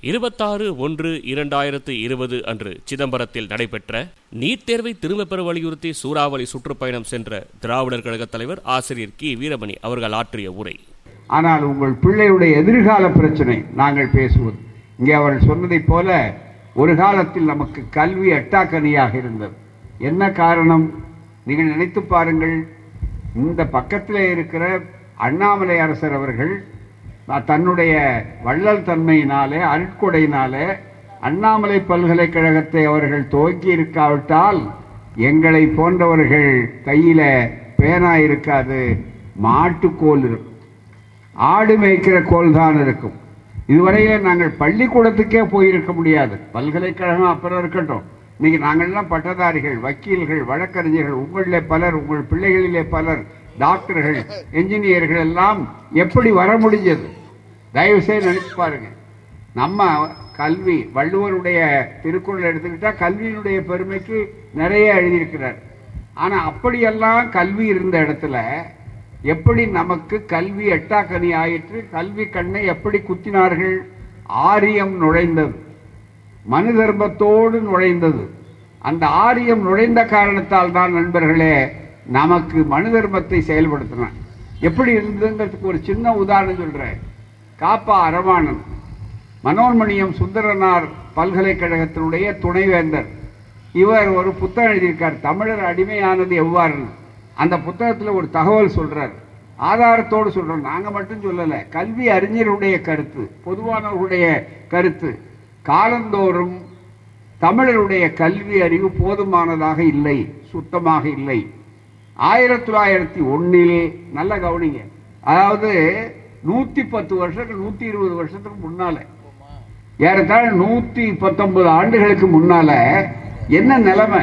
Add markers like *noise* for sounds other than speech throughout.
இருபத்தாறு ஒன்று இரண்டாயிரத்து இருபது அன்று சிதம்பரத்தில் நடைபெற்ற நீட் தேர்வை திரும்பப் பெற வலியுறுத்தி சூறாவளி சுற்றுப்பயணம் சென்ற திராவிடர் கழகத் தலைவர் ஆசிரியர் கி. வீரமணி அவர்கள் ஆற்றிய உரை. ஆனால் உங்கள் பிள்ளையுடைய எதிர்கால பிரச்சனை நாங்கள் பேசுவது. இங்கே அவர்கள் சொன்னதைப் போல ஒரு காலத்தில் நமக்கு கல்வி எட்டாக்கனியாக இருந்தது. என்ன காரணம்? நீங்கள் நினைத்து பாருங்கள். இந்த பக்கத்தில் இருக்கிற அண்ணாமலை அரசர் அவர்கள் தன்னுடைய வள்ளல் தன்மையினாலே அருட்கொடையினாலே அண்ணாமலை பல்கலைக்கழகத்தை அவர்கள் துவக்கி இருக்காவிட்டால் எங்களை போன்றவர்கள் கையில் பேனா இருக்காது மாட்டுக்கோல் இருக்கும் ஆடு மேய்க்கிற கோல் தான் இருக்கும். இதுவரையில நாங்கள் பள்ளிக்கூடத்துக்கே போயிருக்க முடியாது. பல்கலைக்கழகம் அப்புறம் இருக்கட்டும். இன்னைக்கு நாங்கள்லாம் பட்டதாரிகள் வக்கீல்கள் வழக்கறிஞர்கள் உங்களிலே பலர் உங்கள் பிள்ளைகளிலே பலர் டாக்டர்கள் என்ஜினியர்கள் எல்லாம் எப்படி வர முடிஞ்சது? தயவு செய்து நினைச்சு பாருங்க. நம்ம கல்வி வள்ளுவருடைய திருக்குறள் எடுத்துக்கிட்டா கல்வியினுடைய பெருமைக்கு நிறைய எழுதியிருக்கிறார். ஆனால் அப்படியெல்லாம் கல்வி இருந்த இடத்துல எப்படி நமக்கு கல்வி எட்டாக்கனி ஆயிற்று கல்வி கண்ணை எப்படி குத்தினார்கள்? ஆரியம் நுழைந்தது. மனு தர்மத்தோடு நுழைந்தது. அந்த ஆரியம் நுழைந்த காரணத்தால் தான் நண்பர்களே நமக்கு மனு தர்மத்தை செயல்படுத்தினான் எப்படி இருந்ததுங்கிறதுக்கு ஒரு சின்ன உதாரணம் சொல்றேன். காப்பா அரவாணன் மனோன்மணியம் சுந்தரனார் பல்கலைக்கழகத்தினுடைய துணைவேந்தர். இவர் ஒரு புத்தகம் எழுதியிருக்கார் தமிழர் அடிமையானது எவ்வாறு அந்த புத்தகத்தில் ஒரு தகவல் சொல்றார். ஆதாரத்தோடு சொல்றோம் நாங்கள் மட்டும் சொல்லலை கல்வி அறிஞருடைய கருத்து பொதுவானவர்களுடைய கருத்து. காலந்தோறும் தமிழருடைய கல்வி அறிவு போதுமானதாக இல்லை சுத்தமாக இல்லை. ஆயிரத்தி தொள்ளாயிரத்தி ஒன்றில் நல்ல கவனிங்க. அதாவது நூத்தி பத்து வருஷத்துக்கு நூத்தி இருபது வருஷத்துக்கு முன்னால. ஏறத்தாழ நூத்தி பத்தொன்பது ஆண்டுகளுக்கு முன்னால என்ன நிலைமை?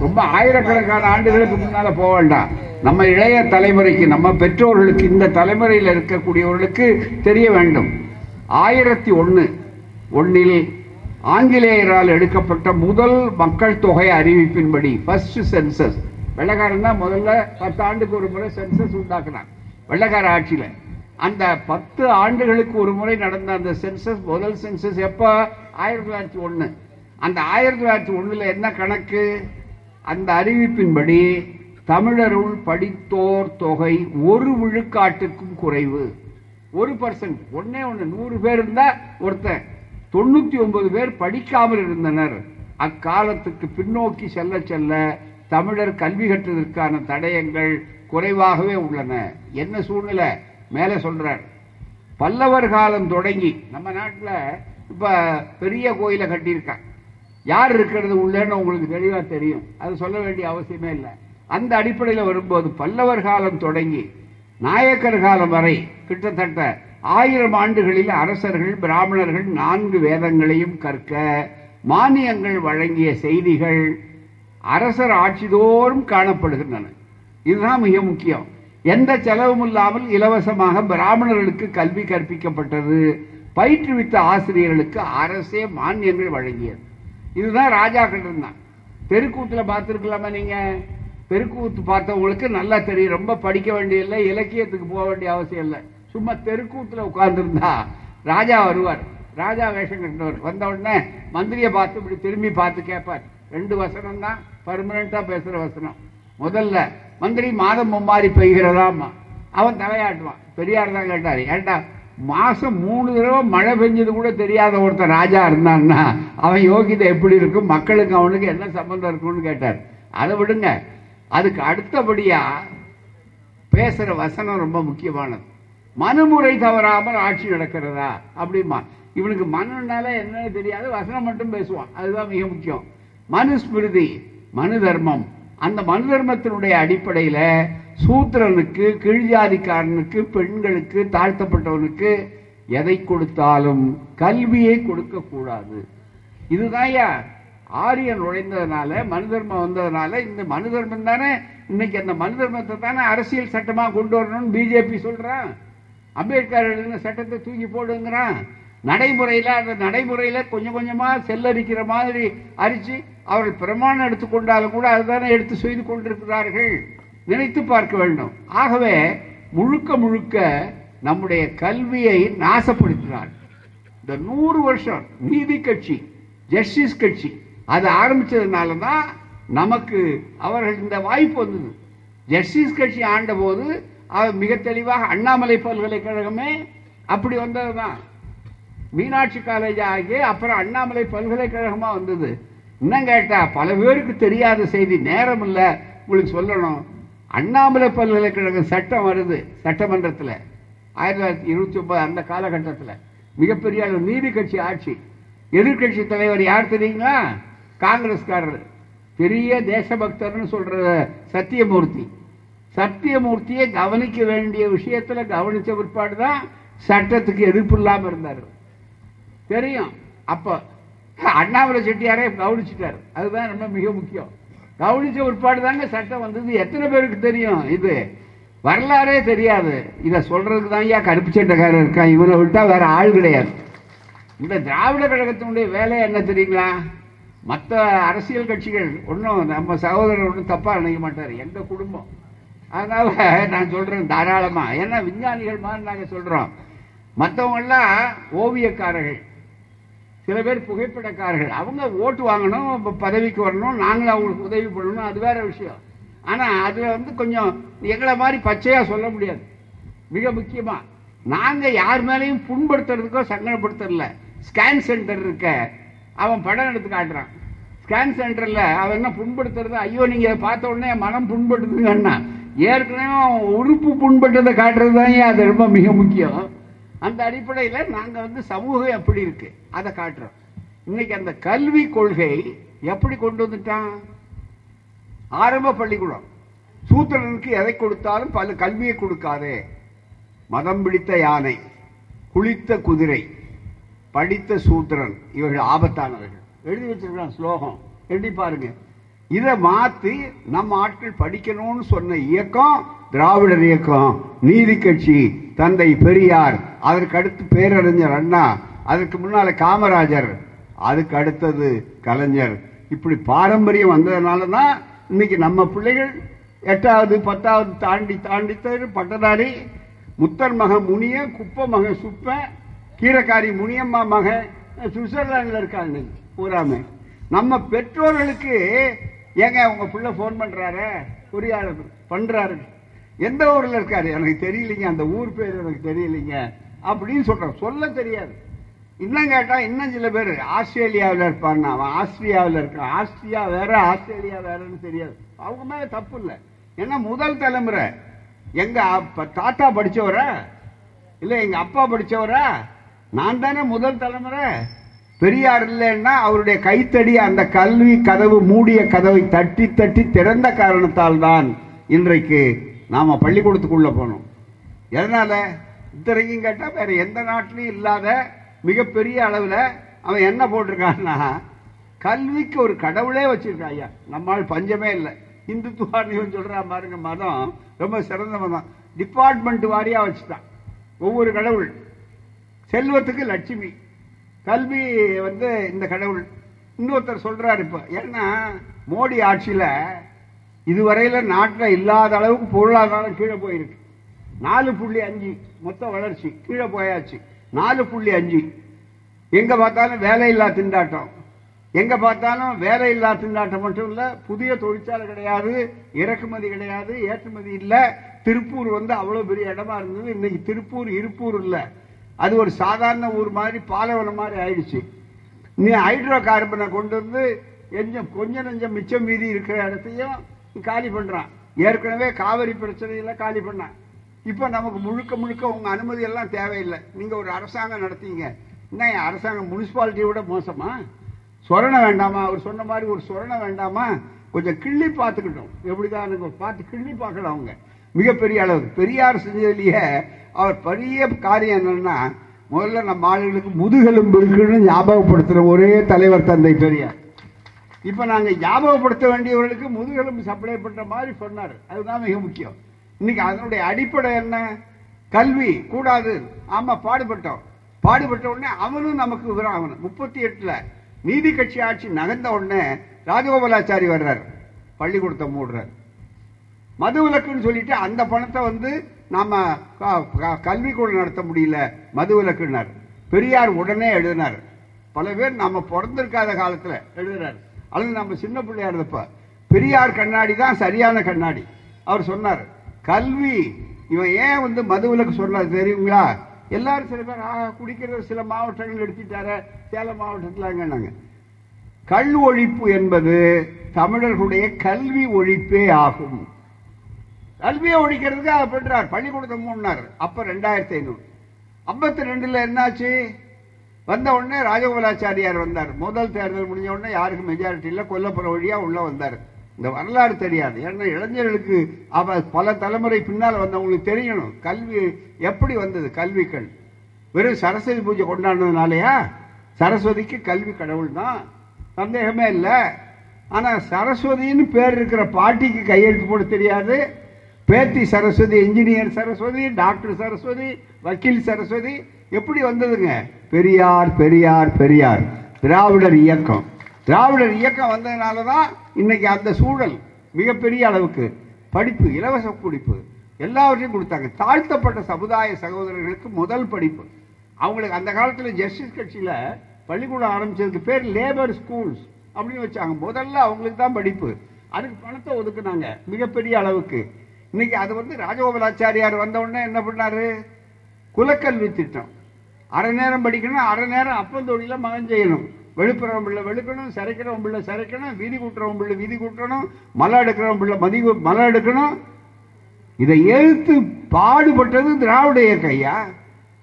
ரொம்ப ஆயிரக்கணக்கான ஆண்டுகளுக்கு முன்னால போக வேண்டாம். நம்ம இளைய தலைமுறைக்கு நம்ம பெற்றோர்களுக்கு இந்த தலைமுறையில் இருக்கக்கூடியவர்களுக்கு தெரிய வேண்டும். ஆயிரத்தி ஒன்று ஒன்னில் ஆங்கிலேயரால் எடுக்கப்பட்ட முதல் மக்கள் தொகை அறிவிப்பின்படி ஃபர்ஸ்ட் சென்சஸ் வெள்ளக்காரன் தான் முதல்ல பத்து ஆண்டுக்கு ஒரு முறை சென்சஸ் உண்டாக்குனாங்க வெள்ளக்கார ஆட்சியில். அந்த பத்து ஆண்டுகளுக்கு ஒரு முறை நடந்த அந்த சென்சஸ் முதல் சென்சஸ் எப்போ? ஆயிரத்தி தொள்ளாயிரத்தி ஒன்று. அந்த ஆயிரத்தி தொள்ளாயிரத்தி ஒன்றில் என்ன கணக்கு? அந்த அறிவிப்பின்படி தமிழருள் படித்தோர் தொகை ஒரு விழுக்காட்டுக்கும் குறைவு. ஒரு பர்சன்ட் ஒன்னே ஒன்று நூறு பேர் இருந்தால் ஒருத்தன். தொண்ணூற்றி ஒன்பது பேர் படிக்காமல் இருந்தனர். அக்காலத்துக்கு பின்னோக்கி செல்ல செல்ல தமிழர் கல்வி கற்றதற்கான தடயங்கள் குறைவாகவே உள்ளன. என்ன சூழ்நிலை? மேலே சொல்றார். பல்லவர் காலம் தொடங்கி நம்ம நாட்டில் இப்ப பெரிய கோயிலை கட்டியிருக்காங்க யார் இருக்கிறது உள்ளேன்னு உங்களுக்கு தெளிவா தெரியும். அது சொல்ல வேண்டிய அவசியமே இல்லை. அந்த அடிப்படையில் வரும்போது பல்லவர் காலம் தொடங்கி நாயக்கர் காலம் வரை கிட்டத்தட்ட ஆயிரம் ஆண்டுகளில் அரசர்கள் பிராமணர்கள் நான்கு வேதங்களையும் கற்க மானியங்கள் வழங்கிய செய்திகள் அரசர் ஆட்சிதோறும் காணப்படுகின்றன. இதுதான் மிக முக்கியம். எந்த செலவும் இல்லாமல் இலவசமாக பிராமணர்களுக்கு கல்வி கற்பிக்கப்பட்டது. பயிற்றுவித்த ஆசிரியர்களுக்கு அரசே மானியங்கள் வழங்கியது. இதுதான் ராஜாக்கள் இருந்தான் தெருக்கூத்தில் பார்த்துருக்கலாமா நீங்கள் தெருக்கூத்து பார்த்தவங்களுக்கு நல்லா தெரியும். ரொம்ப படிக்க வேண்டியதில்லை இலக்கியத்துக்கு போக வேண்டிய அவசியம் இல்லை. சும்மா தெருக்கூத்தில் உட்கார்ந்துருந்தா ராஜா வருவார். ராஜா வேஷம் கட்டினவர். வந்த உடனே மந்திரியை பார்த்து இப்படி திரும்பி பார்த்து கேட்பார். ரெண்டு வசனம் தான். பர்மனண்ட்டாக பேசுகிற வசனம். முதல்ல மந்திரி மாதம் மும்மாறி பெய்கிறதாமா. அவன் தலையாட்டுவான். பெரியார் தான் கேட்டார். ஏண்டா மாதம் மூணு தடவை மழை பெஞ்சது கூட தெரியாத ஒருத்தன் ராஜா இருந்தான்னா அவன் யோகிதை எப்படி இருக்கும்? மக்களுக்கு அவனுக்கு என்ன சம்பந்தம் இருக்கும்னு கேட்டார். அதை விடுங்க. அதுக்கு அடுத்தபடியாக பேசுகிற வசனம் ரொம்ப முக்கியமானது. மனுமுறை தவறாமல் ஆட்சி நடக்கிறதா? அப்படிமா இவனுக்கு மனுனால என்னன்னு தெரியாது. வசனம் மட்டும் பேசுவான். அதுதான் மிக முக்கியம். மனுஸ்மிருதி மனு தர்மம் அந்த மனு தர்மத்தினுடைய அடிப்படையில் சூத்திரனுக்கு கீழ்ஜாதிக்காரனுக்கு பெண்களுக்கு தாழ்த்தப்பட்டவனுக்கு எதை கொடுத்தாலும் கல்வியை கொடுக்கக்கூடாது இதுதான்யா ஆரியன் நுழைந்ததுனால மனு தர்மம் வந்ததுனால இந்த மனு தர்மம் தானே? இன்னைக்கு அந்த மனு தர்மத்தை தானே அரசியல் சட்டமாக கொண்டு வரணும்னு பிஜேபி சொல்கிறான் அம்பேத்கர் எழுதின சட்டத்தை தூக்கி போடுங்கிறான். நடைமுறையில் அந்த நடைமுறையில் கொஞ்சம் கொஞ்சமாக செல்லரிக்கிற மாதிரி அரிச்சு அவர்கள் பிரமாணம் எடுத்துக்கொண்டாலும் கூட அதுதானே எடுத்து செய்து கொண்டிருக்கிறார்கள். நினைத்து பார்க்க வேண்டும். ஆகவே முழுக்க முழுக்க நம்முடைய கல்வியை நாசப்படுத்தினார். இந்த நூறு வருஷம் நீதி கட்சி ஜஸ்டிஸ் கட்சி அது ஆரம்பிச்சதுனால தான் நமக்கு அவர்கள் இந்த வாய்ப்பு வந்தது. ஜஸ்டிஸ் கட்சி ஆண்ட போது அவர் மிக தெளிவாக அண்ணாமலை பல்கலைக்கழகமே அப்படி வந்ததுதான். மீனாட்சி காலேஜ் ஆகி அப்புறம் அண்ணாமலை பல்கலைக்கழகமாக வந்தது. இன்னும் கேட்டால் பல பேருக்கு தெரியாத செய்தி நேரம் இல்லை உங்களுக்கு சொல்லணும். அண்ணாமலை பல்கலைக்கழக சட்டம் வருது சட்டமன்றத்தில். ஆயிரத்தி தொள்ளாயிரத்தி இருபத்தி ஒன்பது அந்த காலகட்டத்தில். மிகப்பெரிய அளவு நீதி கட்சி ஆட்சி. எதிர்க்கட்சி தலைவர் யார் தெரியுங்களா? காங்கிரஸ்காரர். பெரிய தேசபக்தர்னு சொல்ற சத்தியமூர்த்தி. சத்தியமூர்த்தியை கவனிக்க வேண்டிய விஷயத்துல கவனிச்ச பிற்பாடு தான் சட்டத்துக்கு எதிர்ப்பு இல்லாமல் இருந்தார். தெரியும். அப்போ *laughs* அண்ணாமலை செட்டியாரே கவனிச்சுட்டார். அதுதான் ரொம்ப மிக முக்கியம். கவனிச்ச உட்பாடு தாங்க சட்டம் வந்தது. எத்தனை பேருக்கு தெரியும் இது? வரலாறே தெரியாது. இதை சொல்றதுக்கு தான் ஐயா கருப்பு சட்டைக்காரர் இருக்கான். இவனை விட்டா வேற ஆள் கிடையாது. இந்த திராவிட கழகத்தினுடைய வேலை என்ன தெரியுங்களா? மற்ற அரசியல் கட்சிகள் ஒன்றும் நம்ம சகோதரர் ஒன்றும் தப்பாக நினைக்க மாட்டார். எந்த குடும்பம்? அதனால நான் சொல்றேன் தாராளமாக ஏன்னா விஞ்ஞானிகள் மாதிரி நாங்கள் சொல்றோம். மற்றவங்க ஓவியக்காரர்கள். சில பேர் புகைப்படக்காரர்கள். அவங்க ஓட்டு வாங்கணும் பதவிக்கு வரணும் நாங்களும் அவங்களுக்கு உதவி பண்ணணும் அது வேற விஷயம். ஆனா அதுல வந்து கொஞ்சம் எங்களை மாதிரி பச்சையா சொல்ல முடியாது. மிக முக்கியமா நாங்க யார் மேலேயும் புண்படுத்துறதுக்கோ சங்கடப்படுத்தல ஸ்கேன் சென்டர் இருக்க அவன் படம் எடுத்து காட்டுறான். ஸ்கேன் சென்டர்ல அவன் என்ன புண்படுத்துறது ஐயோ நீங்க இதை பார்த்த உடனே என் மனம் புண்படுத்துங்கன்னா ஏற்கனவே உறுப்பு புண்பட்டதை காட்டுறது தான் அது ரொம்ப மிக முக்கியம். அந்த அடிப்படையில நாங்கள் வந்து சமூகம் எப்படி இருக்கு? அதை காட்டுறோம். இன்னைக்கு அந்த கல்வி கொள்கை எப்படி கொண்டு வந்துட்டான்? ஆரம்ப பள்ளிக்கூடம். சூத்திரனுக்கு எதை கொடுத்தாலும் பல கல்வியை கொடுக்காதே. மதம் பிடித்த யானை குளித்த குதிரை படித்த சூத்திரன் இவர்கள் ஆபத்தானவர்கள். எழுதி வச்சிருக்கான் ஸ்லோகம். எழுதி பாருங்க? இதை மாத்தி நம்ம ஆட்கள் படிக்கணும்னு சொன்ன இயக்கம் திராவிடர் இயக்கம் நீதி கட்சி தந்தை பெரியார் அதற்கு அடுத்து பேரறிஞர் அண்ணா அதற்கு முன்னால காமராஜர் அதுக்கு அடுத்தது கலைஞர். இப்படி பாரம்பரியம் வந்ததுனால தான் இன்னைக்கு நம்ம பிள்ளைகள் எட்டாவது பத்தாவது தாண்டி தாண்டி பட்டதாரி. முத்தன் மகன் முனிய குப்ப மகன் சுப்ப கீரைக்காரி முனியம்மா மகன் சுவிட்சர்லாந்துல இருக்காங்க பூராமே. நம்ம பெற்றோர்களுக்கு ஏங்க உங்க பிள்ளை ஃபோன் பண்றாரு? பொறியாளர் பண்றாரு. எந்த ஊர்ல இருக்காரு? எனக்கு தெரியலைங்க அந்த ஊர் பேர் எனக்கு தெரியலைங்க. அப்படின்னு சொல்கிறான் சொல்ல தெரியாது. இன்னும் கேட்டா இன்னும் சில பேர் ஆஸ்திரேலியாவில் இருப்பாங்க அவன் ஆஸ்திரியாவில் இருக்கான். ஆஸ்திரியா வேற ஆஸ்திரேலியா வேறன்னு தெரியாது. அவங்க மேலே தப்பு இல்லை. ஏன்னா முதல் தலைமுறை. எங்க அப்பா தாத்தா படித்தவரா இல்லை எங்க அப்பா படிச்சவரா? நான் தானே முதல் தலைமுறை. பெரியார் இல்லைன்னா அவருடைய கைத்தடி அந்த கல்வி கதவு மூடிய கதவை தட்டி தட்டி திறந்த காரணத்தால் தான் இன்றைக்கு நாம பள்ளிக்கூடத்துக்குள்ள போனோம். எதனால? இத்தனைக்கும் கேட்டால் வேற எந்த நாட்டிலையும் இல்லாத மிகப்பெரிய அளவில் அவன் என்ன போட்டிருக்கான்னா கல்விக்கு ஒரு கடவுளே வச்சிருக்கான் ஐயா. நம்மால் பஞ்சமே இல்லை. இந்துத்துவான்னு இவன் சொல்றான் பாருங்க மதம் ரொம்ப சிறந்த மதம். டிபார்ட்மெண்ட் வாரியாக வச்சுட்டான். ஒவ்வொரு கடவுள். செல்வத்துக்கு லட்சுமி. கல்வி வந்து இந்த கடவுள். இன்னொருத்தர் சொல்கிறார் இப்போ ஏன்னா மோடி ஆட்சியில் இதுவரையில் நாட்டில் இல்லாத அளவுக்கு பொருளாதாரம் கீழே போயிருக்கு. நாலு புள்ளி அஞ்சு. மொத்த வளர்ச்சி. கீழே போயாச்சு. நாலு புள்ளி அஞ்சு. எங்க பார்த்தாலும் வேலையில்லா திண்டாட்டம். எங்க பார்த்தாலும் வேலையில்லா திண்டாட்டம் மட்டும் இல்ல புதிய தொழிற்சாலை கிடையாது இறக்குமதி கிடையாது ஏற்றுமதி இல்லை. திருப்பூர் வந்து அவ்வளவு பெரிய இடமா இருந்தது. இன்னைக்கு திருப்பூர் இருப்பூர் இல்ல. அது ஒரு சாதாரண ஊர் மாதிரி பாலைவனம் மாதிரி ஆயிடுச்சு. நீ ஹைட்ரோ கார்பனை கொண்டு வந்து கொஞ்சம் கொஞ்சம் நெஞ்சம் மிச்சம் மீதி இருக்கிற இடத்தையும் காலி பண்றான். ஏற்கனவே காவிரி பிரச்சனையில காலி பண்ணான். இப்போ நமக்கு முழுக்க முழுக்க உங்கள் அனுமதி எல்லாம் தேவையில்லை. நீங்கள் ஒரு அரசாங்கம் நடத்தீங்க. என்ன அரசாங்கம் முனிசிபாலிட்டியை விட மோசமா? சொரணை வேண்டாமா? அவர் சொன்ன மாதிரி ஒரு சொரணை வேண்டாமா? கொஞ்சம் கிள்ளி பார்த்துக்கிட்டோம். எப்படிதான் எனக்கு பார்த்து கிள்ளி பார்க்கலாம் அவங்க. மிகப்பெரிய அளவு பெரியார் செஞ்சதுலேயே அவர் பெரிய காரியம் என்னன்னா முதல்ல நம்ம ஆளுகளுக்கு முதுகெலும்பு இருக்குன்னு ஞாபகப்படுத்துகிற ஒரே தலைவர் தந்தை பெரியார். இப்போ நாங்கள் ஞாபகப்படுத்த வேண்டியவர்களுக்கு முதுகெலும்பு சப்ளை பண்ணுற மாதிரி சொன்னார். அதுதான் மிக முக்கியம். இன்னைக்கு அதனுடைய அடிப்படை என்ன? கல்வி. கூடாது. ஆமா பாடுபட்டோம். பாடுபட்ட உடனே அவனும் நமக்கு விவரம் அவனு முப்பத்தி எட்டுல நீதி கட்சி ஆட்சி நகர்ந்த உடனே ராஜகோபாலாச்சாரி வர்றார். பள்ளிக்கூடத்தை மூடுறார். மது விலக்குன்னு சொல்லிட்டு அந்த பணத்தை வந்து நாம க- கல்வி கூட நடத்த முடியல. மது விலக்குனார் பெரியார் உடனே எழுதினார். பல பேர் நம்ம பிறந்திருக்காத காலத்தில் எழுதுறாரு. அல்லது நம்ம சின்ன பிள்ளையா இருந்தப்ப பெரியார் கண்ணாடி தான் சரியான கண்ணாடி. அவர் சொன்னார் கல்வி. இவன் ஏன் வந்து மதுவிலக்கு சொன்னார் தெரியுங்களா? எல்லாரும் சில பேர் ஆ, சில மாவட்டங்கள் எடுத்துட்டாரு சேலம் மாவட்டத்தில் அங்கன்னாங்க ஒழிப்பு என்பது தமிழர்களுடைய கல்வி ஒழிப்பே ஆகும். கல்வியை ஒழிக்கிறதுக்கு அதை பண்றார். பள்ளிக்கூடத்தை மூணார் அப்ப ரெண்டாயிரத்தி ஐநூறு. ஐம்பத்தி ரெண்டுல என்னாச்சு? வந்த உடனே ராஜகோபாலாச்சாரியார் வந்தார். முதல் தேர்தல் முடிஞ்ச உடனே யாருக்கும் மெஜாரிட்டி இல்லை. கொல்லப்புற வழியா உள்ள வந்தார். இந்த வரலாறு தெரியாது. ஏன்னா இளைஞர்களுக்கு அவ பல தலைமுறை பின்னால் வந்தவங்களுக்கு தெரியணும். கல்வி எப்படி வந்தது? கல்விகள். வெறும் சரஸ்வதி பூஜை கொண்டாடினதுனாலயா? சரஸ்வதிக்கு கல்வி கடவுள் தான். சந்தேகமே இல்லை. ஆனால் சரஸ்வதின்னு பேர் இருக்கிற பாட்டிக்கு கையெழுத்து போட தெரியாது. பேத்தி சரஸ்வதி இன்ஜினியர் சரஸ்வதி டாக்டர் சரஸ்வதி வக்கீல் சரஸ்வதி. எப்படி வந்ததுங்க? பெரியார் பெரியார் பெரியார். திராவிடர் இயக்கம். திராவிடர் இயக்கம் வந்ததுனால தான் இன்னைக்கு அந்த சூழல் மிகப்பெரிய அளவுக்கு படிப்பு இலவச படிப்பு எல்லாவற்றையும் கொடுத்தாங்க. தாழ்த்தப்பட்ட சமுதாய சகோதரர்களுக்கு முதல் படிப்பு. அவங்களுக்கு அந்த காலத்தில் ஜஸ்டிஸ் கட்சியில் பள்ளிக்கூடம் ஆரம்பிச்சதுக்கு பேர் லேபர் ஸ்கூல்ஸ் அப்படின்னு வச்சாங்க. முதல்ல அவங்களுக்கு தான் படிப்பு. அதுக்கு பணத்தை ஒதுக்குனாங்க மிகப்பெரிய அளவுக்கு. இன்னைக்கு அது வந்து ராஜகோபாலாச்சாரியார் வந்தவுடனே என்ன பண்ணாரு? குலக்கல்வி திட்டம். அரை நேரம் படிக்கணும் அரை நேரம் அப்பந்தொழில மகன் செய்யணும். வெளுப்புறவன் பிள்ளை வெளுக்கணும் சிறைக்கிறவன் பிள்ளை சிறைக்கணும் வீதி கூட்டுறவன் பிள்ளை வீதி கூட்டணும் மலை எடுக்கிறவன் பிள்ளை மதி மலை எடுக்கணும் இதை எழுத்து பாடுபட்டது திராவிட இயக்கம் ஐயா.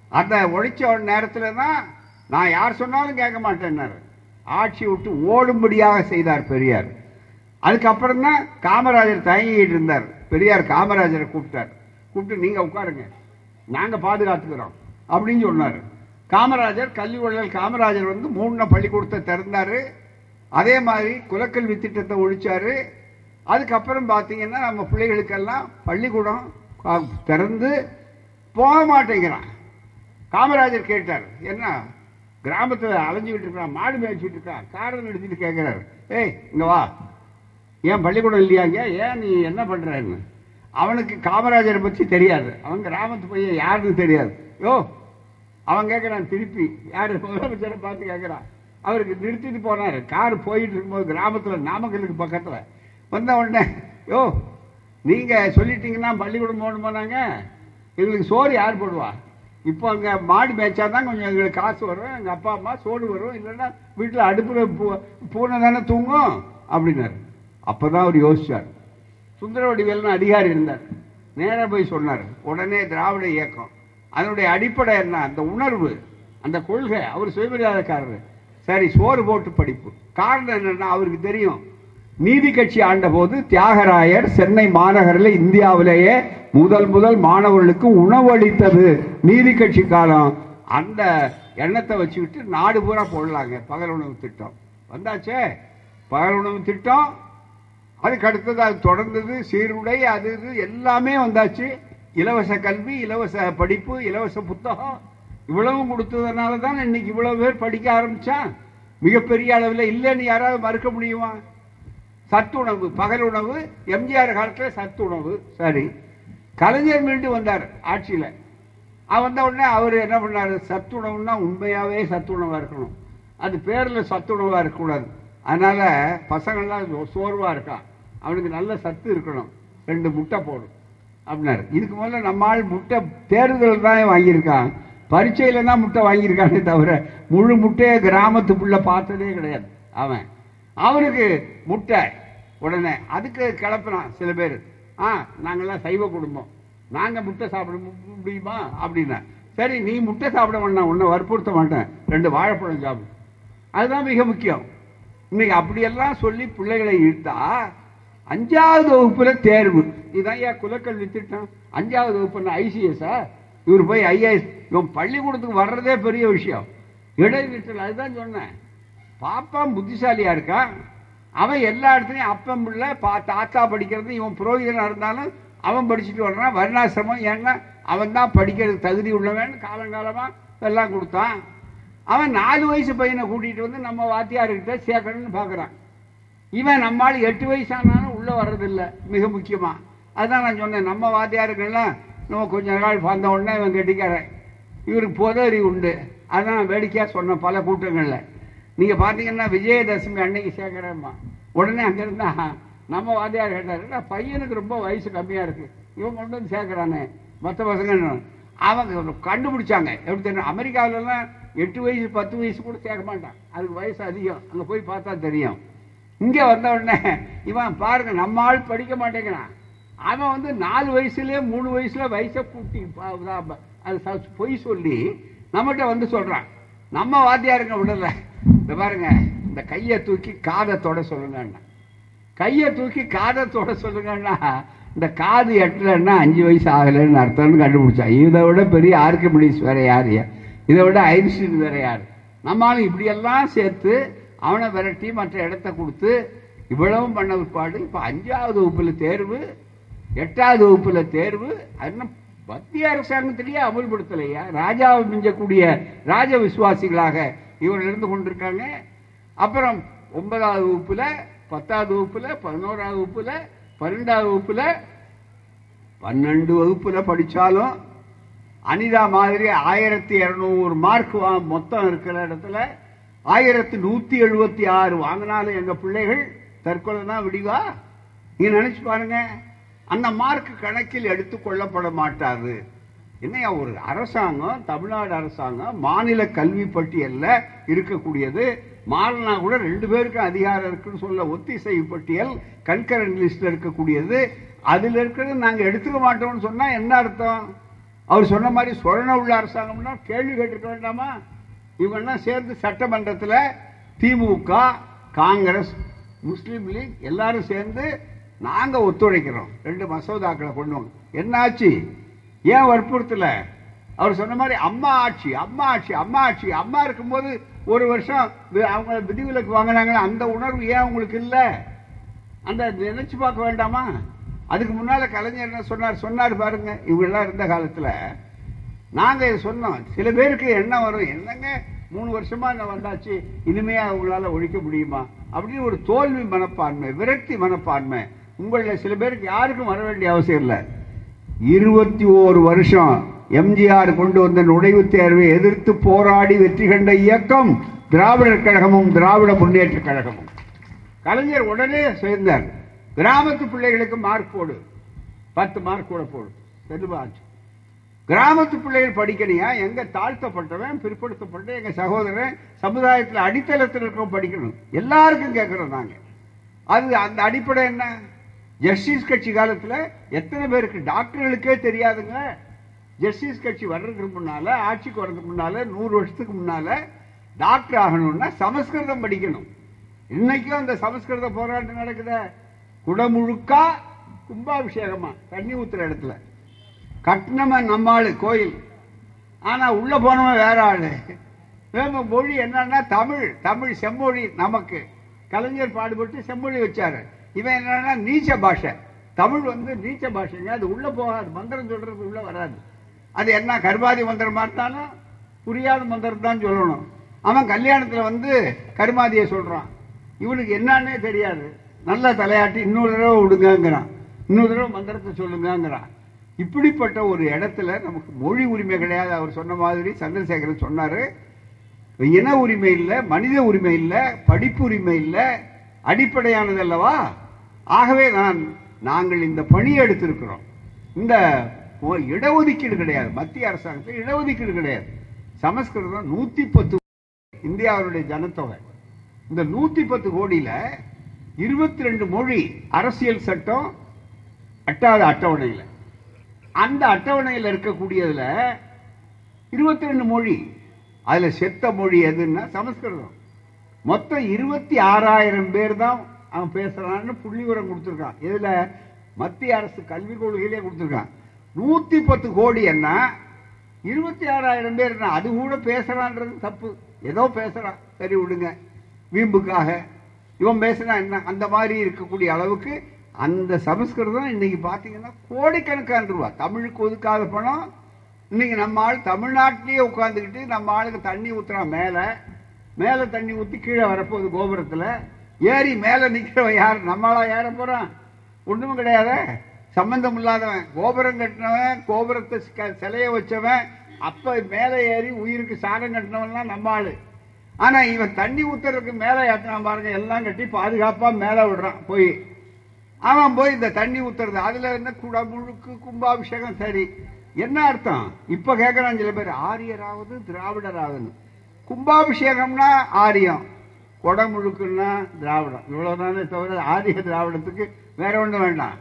அந்த ஒழிச்ச நேரத்தில் தான் நான் யார் சொன்னாலும் கேட்க மாட்டேன்னாரு. ஆட்சி விட்டு ஓடும்படியாக செய்தார் பெரியார். அதுக்கப்புறம் தான் காமராஜர் தயங்கிட்டு இருந்தார். பெரியார் காமராஜரை கூப்பிட்டார். கூப்பிட்டு நீங்கள் உட்காருங்க. நாங்கள் பாதுகாத்துக்கிறோம். அப்படின்னு சொன்னார். காமராஜர் கல்வி வள்ளல் காமராஜர் வந்து மூணு பள்ளிக்கூடத்தை திறந்தாரு. அதே மாதிரி குலக்கல்வி திட்டத்தை ஒழிச்சாரு. அதுக்கப்புறம் பார்த்தீங்கன்னா நம்ம பிள்ளைகளுக்கெல்லாம் பள்ளிக்கூடம் திறந்து போக மாட்டேங்கிறான். காமராஜர் கேட்டார் என்ன கிராமத்தில் அலைஞ்சிக்கிட்டு இருக்கான் மாடு மேய்ச்சிட்டு இருக்கான் காரணம் எடுத்துட்டு கேட்குறாரு ஏய் இங்கே வா. ஏன் பள்ளிக்கூடம் இல்லையாங்க ஏன் நீ என்ன பண்ணுறன்னு அவனுக்கு காமராஜரை பற்றி தெரியாது. அவன் கிராமத்து பையன் யாருன்னு தெரியாது. யோ அவன் கேட்குறான் திருப்பி. யார்? முதலமைச்சரை பார்த்து கேட்குறான் அவருக்கு நிறுத்திட்டு போனார். கார் போயிட்டு இருக்கும்போது கிராமத்தில் நாமக்கலுக்கு பக்கத்தில். வந்த உடனே யோ நீங்கள் சொல்லிட்டீங்கன்னா பள்ளிக்கூடம் போகணும் போனாங்க எங்களுக்கு சோறு யார் போடுவா? இப்போ அங்கே மாடு மேய்ச்சா தான் கொஞ்சம் எங்களுக்கு காசு வரும். எங்கள் அப்பா அம்மா சோறு வரும். இல்லைன்னா வீட்டில் அடுப்பில் பூ- பூனை தானே தூங்கும்? அப்படின்னாரு. அப்பதான் அவர் யோசிச்சார். சுந்தரவடிவேல்னு அதிகாரி இருந்தார். நேராக போய் சொன்னார். உடனே திராவிட இயக்கம். அதனுடைய அடிப்படை என்ன? அந்த உணர்வு அந்த கொள்கை. அவர் சுயமரியாதைக்காரர். சரி சோறு போட்டு படிப்பு. காரணம் என்னன்னா அவருக்கு தெரியும். நீதி கட்சி ஆண்ட போது தியாகராயர் சென்னை மாநகரில் இந்தியாவிலேயே முதல் முதல் மாணவர்களுக்கு உணவளித்தது நீதி கட்சி காலம். அந்த எண்ணத்தை வச்சுக்கிட்டு நாடு பூரா போடலாங்க. பகல் உணவு திட்டம். வந்தாச்சே? பகல் உணவு திட்டம். அதுக்கு அடுத்தது அது தொடர்ந்தது சீருடை அது இது எல்லாமே வந்தாச்சு. இலவச கல்வி இலவச படிப்பு இலவச புத்தகம் இவ்வளவும் கொடுத்ததுனால தான் இன்னைக்கு இவ்வளவு பேர் படிக்க ஆரம்பித்தான் மிகப்பெரிய அளவில் இல்லைன்னு யாராவது மறுக்க முடியுமா? சத்துணவு பகல் உணவு எம்ஜிஆர் காலத்தில் சத்துணவு. சரி. கலைஞர் மீண்டும் வந்தார் ஆட்சியில். அவன் வந்த உடனே அவர் என்ன பண்ணார்? சத்துணவுன்னா உண்மையாகவே சத்துணவாக இருக்கணும். அது பேரில் சத்துணவாக இருக்கக்கூடாது. அதனால் பசங்கள்லாம் சோர்வாக இருக்கான் அவனுக்கு நல்ல சத்து இருக்கணும். ரெண்டு முட்டை போடும். அப்படின்னாரு. இதுக்கு முதல்ல நம்ம ஆள் முட்டை தேர்தல் தான் வாங்கியிருக்கான். பரீட்சையில் தான் முட்டை வாங்கியிருக்கானே தவிர முழு முட்டையை கிராமத்து புள்ள பார்த்ததே கிடையாது. அவன் அவனுக்கு முட்டை உடனே அதுக்கு கிளப்புறான் சில பேர். ஆ நாங்கெல்லாம் சைவ குடும்பம். நாங்கள் முட்டை சாப்பிட முடியுமா? அப்படின்னா சரி நீ முட்டை சாப்பிட வேண்டாம் உன்னை வற்புறுத்த மாட்டேன். ரெண்டு வாழைப்பழம் சாப்பிடு. அதுதான் மிக முக்கியம். இன்னைக்கு அப்படியெல்லாம் சொல்லி பிள்ளைகளை இழுத்தா அஞ்சாவது வகுப்புல தேர்வு. இதுதான் ஏன் குலக்கல்வி திட்டம்? அஞ்சாவது வகுப்பு ஐசிஎஸ்ஆ இவர் போய் ஐஏஎஸ் இவன் பள்ளிக்கூடத்துக்கு வர்றதே பெரிய விஷயம். இடைநிற்றல் அதுதான் சொன்னேன். பாப்பான் புத்திசாலியா இருக்கான் அவன் எல்லா இடத்துலையும் அப்பன் பிள்ளை பா தாத்தா படிக்கிறது இவன் புரோகிதனாக இருந்தாலும் அவன் படிச்சுட்டு வர்றான். வர்ணாசிரமம் ஏன்னா அவன் தான் படிக்கிறதுக்கு தகுதி உள்ளவன். காலங்காலமாக எல்லாம் கொடுத்தான். அவன் நாலு வயசு பையனை கூட்டிகிட்டு வந்து நம்ம வாத்தியார்கிட்ட சேர்க்கணும்னு பார்க்குறான் இவன் நம்மால் எட்டு வயசானாலும் உள்ளே வர்றதில்லை. மிக முக்கியமாக அதுதான் நான் சொன்னேன். நம்ம வாத்தியாருக்கெல்லாம் நம்ம கொஞ்ச நாள் வந்த உடனே இவன் கெட்டிக்காரன். இவருக்கு பொதறி உண்டு. அதான் நான் வேடிக்கையாக சொன்னேன் பல கூட்டங்களில். நீங்கள் பார்த்தீங்கன்னா விஜயதசமி அன்னைக்கு சேர்க்குறேம்மா உடனே அங்கேருந்தா நம்ம வாத்தியார் கேட்டார் பையனுக்கு ரொம்ப வயசு கம்மியாக இருக்குது இவன் கொண்டு வந்து சேர்க்குறானே. மற்ற பசங்க அவங்க கண்டுபிடிச்சாங்க. எப்படி தெரியும்? அமெரிக்காவிலலாம் எட்டு வயசு பத்து வயசு கூட சேர்க்க மாட்டான். அதுக்கு வயசு அதிகம். அங்கே போய் பார்த்தா தெரியும். இங்க வந்த உடனே இவன் பாருங்க நம்ம ஆள் படிக்க மாட்டேங்கிறான். அவன் வந்து நாலு வயசுலயே மூணு வயசுல வயசை கூட்டி பா- அது பொய் சொல்லி நம்மகிட்ட வந்து சொல்றான். நம்ம வாத்தியாருங்க விடல இந்த பாருங்க இந்த கையை தூக்கி காதை தொட சொல்லுங்கண்ணா. கையை தூக்கி காதை தொட சொல்லுங்கன்னா இந்த காது எட்டலன்னா அஞ்சு வயசு ஆகலைன்னு அர்த்தம்னு கண்டுபிடிச்சான். இதை விட பெரிய ஆர்கிமிடிஸ் வேற யார்? இதை விட ஐன்ஸ்டீன் வேற யார்? நம்மளும் இப்படியெல்லாம் சேர்த்து அவனை விரட்டி மற்ற இடத்த கொடுத்து இவ்வளவும் பண்ண பிற்பாடு இப்போ அஞ்சாவது வகுப்பில் தேர்வு எட்டாவது வகுப்பில் தேர்வு அது மத்திய அரசாங்கத்திலேயே அமல்படுத்தலையா? ராஜாவை மிஞ்சக்கூடிய ராஜ விசுவாசிகளாக இவர்கள் இருந்து கொண்டிருக்காங்க. அப்புறம் ஒன்பதாவது வகுப்பில் பத்தாவது வகுப்பில் பதினோராவது வகுப்பில் பன்னெண்டாவது வகுப்பில் பன்னெண்டு வகுப்பில் படித்தாலும் அனிதா மாதிரி ஆயிரத்தி இரநூறு மார்க் மொத்தம் இருக்கிற இடத்துல ஆயிரத்தி நூத்தி எழுபத்தி ஆறு வாங்கினாலும் எங்க பிள்ளைகள் தற்கொலை தான் விடிவா? நீங்க நினைச்சு பாருங்க. அந்த மார்க் கணக்கில் எடுத்து கொள்ளப்பட மாட்டாது. என்னையா ஒரு அரசாங்கம் தமிழ்நாடு அரசாங்கம் மாநில கல்வி பட்டியல்ல இருக்கக்கூடியது. மாறினா கூட ரெண்டு பேருக்கும் அதிகாரம் இருக்குன்னு சொல்ல ஒத்திசைவு பட்டியல் கன்கரண்ட் லிஸ்ட்ல இருக்கக்கூடியது. அதுல இருக்கிறது நாங்க எடுத்துக்க மாட்டோம்னு சொன்னா என்ன அர்த்தம்? அவர் சொன்ன மாதிரி சொரண உள்ள அரசாங்கம்னா கேள்வி கேட்டிருக்க வேண்டாமா? இவெல்லாம் சேர்ந்து சட்டமன்றத்தில் திமுக காங்கிரஸ் முஸ்லீம் லீக் எல்லாரும் சேர்ந்து நாங்கள் ஒத்துழைக்கிறோம். ரெண்டு மசோதாக்களை கொண்டு வாங்க என்னாச்சு? ஏன் வற்புறுத்தல? அவர் சொன்ன மாதிரி அம்மா ஆட்சி அம்மா ஆட்சி அம்மா ஆட்சி. அம்மா இருக்கும்போது ஒரு வருஷம் அவங்க விதிவிலக்கு வாங்கினாங்களே அந்த உணர்வு ஏன் அவங்களுக்கு இல்லை? அந்த நினைச்சு பார்க்க வேண்டாமா? அதுக்கு முன்னால் கலைஞர் என்ன சொன்னார்? சொன்னார் பாருங்க. இவங்கெல்லாம் இருந்த காலத்தில் நாங்க இதை சொன்னோம் சில பேருக்கு என்ன வரும் என்னங்க மூணு வருஷமா இங்கே வந்தாச்சு இனிமே அவங்களால ஒழிக்க முடியுமா? அப்படின்னு ஒரு தோல்வி மனப்பான்மை விரக்தி மனப்பான்மை. உங்களில் சில பேருக்கு யாருக்கும் வர வேண்டிய அவசியம் இல்லை. இருபத்தி ஓரு வருஷம் எம்ஜிஆர் கொண்டு வந்த நுழைவுத் தேர்வை எதிர்த்து போராடி வெற்றி கண்ட இயக்கம் திராவிடர் கழகமும் திராவிட முன்னேற்ற கழகமும். கலைஞர் உடனே சேர்ந்தார். கிராமத்து பிள்ளைகளுக்கு மார்க் போடு. பத்து மார்க் கூட போடு. செல்லுபாச்சு கிராமத்து பிள்ளைகள் படிக்கலையா? எங்க தாழ்த்தப்பட்டவன் பிற்படுத்தப்பட்ட எங்க சகோதரன் சமுதாயத்தில் அடித்தளத்தில் இருக்க படிக்கணும். எல்லாருக்கும் கேட்கறோம் நாங்க அது அந்த அடிப்படை என்ன? ஜஸ்டிஸ் கட்சி காலத்தில் எத்தனை பேருக்கு டாக்டர்களுக்கே தெரியாதுங்க. ஜஸ்டிஸ் கட்சி வர்றதுக்கு முன்னால ஆட்சிக்கு வர்றதுக்கு முன்னால நூறு வருஷத்துக்கு முன்னால டாக்டர் ஆகணும்னா சமஸ்கிருதம் படிக்கணும். இன்னைக்கும் அந்த சமஸ்கிருத போராட்டம் நடக்குத. குடமுழுக்கா கும்பாபிஷேகமா தண்ணி ஊத்துற இடத்துல. கட்டினவன் நம்ம கோயில். ஆனால் உள்ள போனவன் வேற ஆள். வேம மொழி என்னன்னா தமிழ் தமிழ் செம்மொழி நமக்கு. கலைஞர் பாடுபட்டு செம்மொழி வச்சாரு. இவன் என்னன்னா நீச்ச பாஷை. தமிழ் வந்து நீச்ச பாஷைங்க. அது உள்ள போகாது. மந்திரம் சொல்றது உள்ள வராது. அது என்ன கருமாதி மந்திரம் இருந்தாலும் புரியாத மந்திரம் தான் சொல்லணும். அவன் கல்யாணத்தில் வந்து கருமாதியை சொல்றான். இவனுக்கு என்னன்னே தெரியாது. நல்ல தலையாட்டி இன்னொரு தடவை விடுங்கங்கிறான். இன்னொரு தடவை மந்திரத்தை சொல்லுங்கிறான் இப்படிப்பட்ட ஒரு இடத்துல நமக்கு மொழி உரிமை கிடையாது. அவர் சொன்ன மாதிரி சந்திரசேகரன் சொன்னார் இன உரிமை இல்லை மனித உரிமை இல்லை படிப்பு உரிமை இல்லை அடிப்படையானது அல்லவா? ஆகவே நான் நாங்கள் இந்த பணியை எடுத்திருக்கிறோம். இந்த இடஒதுக்கீடு கிடையாது. மத்திய அரசாங்கத்தில் இடஒதுக்கீடு கிடையாது. சமஸ்கிருதம் நூற்றி பத்து இந்தியாவுடைய ஜனத்தொகை. இந்த நூற்றி பத்து கோடியில் இருபத்தி ரெண்டு மொழி அரசியல் சட்டம் அட்டாத அட்டவணையில். அந்த அட்டவணையில் இருக்கக்கூடியதில் இருபத்தி ரெண்டு மொழி. அதில் செத்த மொழி எதுன்னா சமஸ்கிருதம். மொத்தம் இருபத்தி ஆறாயிரம் பேர் தான் அவன் பேசுகிறான்னு புள்ளிவரம் கொடுத்துருக்கான். இதில் மத்திய அரசு கல்விக் கொள்கையிலே கொடுத்துருக்கான். நூற்றி பத்து கோடி என்ன? இருபத்தி ஆறாயிரம் பேர் என்ன? அது கூட பேசுகிறான்றது தப்பு. ஏதோ பேசுகிறான் சரி விடுங்க. வீம்புக்காக. இவன் பேசுனா என்ன? அந்த மாதிரி இருக்கக்கூடிய அளவுக்கு அந்த சமஸ்கிருதம் இன்னைக்கு பார்த்தீங்கன்னா கோடிக்கணக்கான ரூபா. தமிழுக்கு ஒதுக்காத பணம். இன்னைக்கு நம்ம ஆள் தமிழ்நாட்டிலேயே உட்காந்துக்கிட்டு நம்ம ஆளுக்கு தண்ணி ஊற்றுறான் மேலே. மேலே தண்ணி ஊற்றி கீழே வரப்போகுது கோபுரத்தில். ஏறி மேலே நிற்கிறவன் யார்? நம்மளா ஏற போகிறான் ஒன்றும் கிடையாது. சம்பந்தம் இல்லாதவன். கோபுரம் கட்டினவன் கோபுரத்தை க- சிலைய வச்சவன் அப்போ மேலே ஏறி உயிருக்கு சாரம் கட்டினவன்லாம் நம்ம ஆள். ஆனால் இவன் தண்ணி ஊற்றுறதுக்கு மேலே ஏற்றினான் பாருங்க எல்லாம் கட்டி பாதுகாப்பாக மேலே விடுறான் போய். அவன் போய் இந்த தண்ணி ஊத்துறது அதுல என்ன குடம் முழுக்கு கும்பாபிஷேகம் சரி. என்ன அர்த்தம்? இப்ப கேட்கறான் சில பேர் ஆரியராவது திராவிடராகுன்னு. கும்பாபிஷேகம்னா ஆரியம். குடமுழுக்குன்னா திராவிடம். இவ்வளவுதானே தவிர ஆரிய திராவிடத்துக்கு வேற ஒன்றும் வேண்டாம்.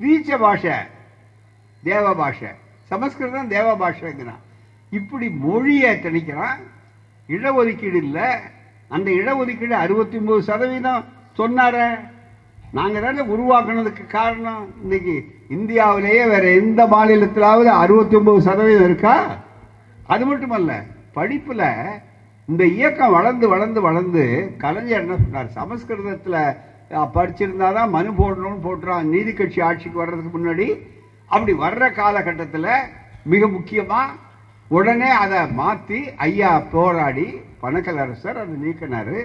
நீச்ச பாஷை தேவ பாஷை. சமஸ்கிருதம் தேவ பாஷைங்கிறான். இப்படி மொழியை திணிக்கிறான். இடஒதுக்கீடு இல்லை. அந்த இடஒதுக்கீடு அறுபத்தி ஒன்பது சதவீதம் சொன்னார. நாங்கள் தானே உருவாக்குனதுக்கு காரணம்? இன்னைக்கு இந்தியாவிலேயே வேற எந்த மாநிலத்திலாவது அறுபத்தி ஒன்பது சதவீதம் இருக்கா? அது மட்டுமல்ல படிப்பில் இந்த இயக்கம் வளர்ந்து வளர்ந்து வளர்ந்து கலைஞர் என்ன சொன்னார்? சமஸ்கிருதத்தில் படிச்சிருந்தா தான் மனு போடணும்னு போட்டுறான். நீதி கட்சி ஆட்சிக்கு வர்றதுக்கு முன்னாடி அப்படி வர்ற காலகட்டத்தில் மிக முக்கியமாக உடனே அதை மாற்றி ஐயா போராடி பணக்கலரசர் அதை நீக்கினார்.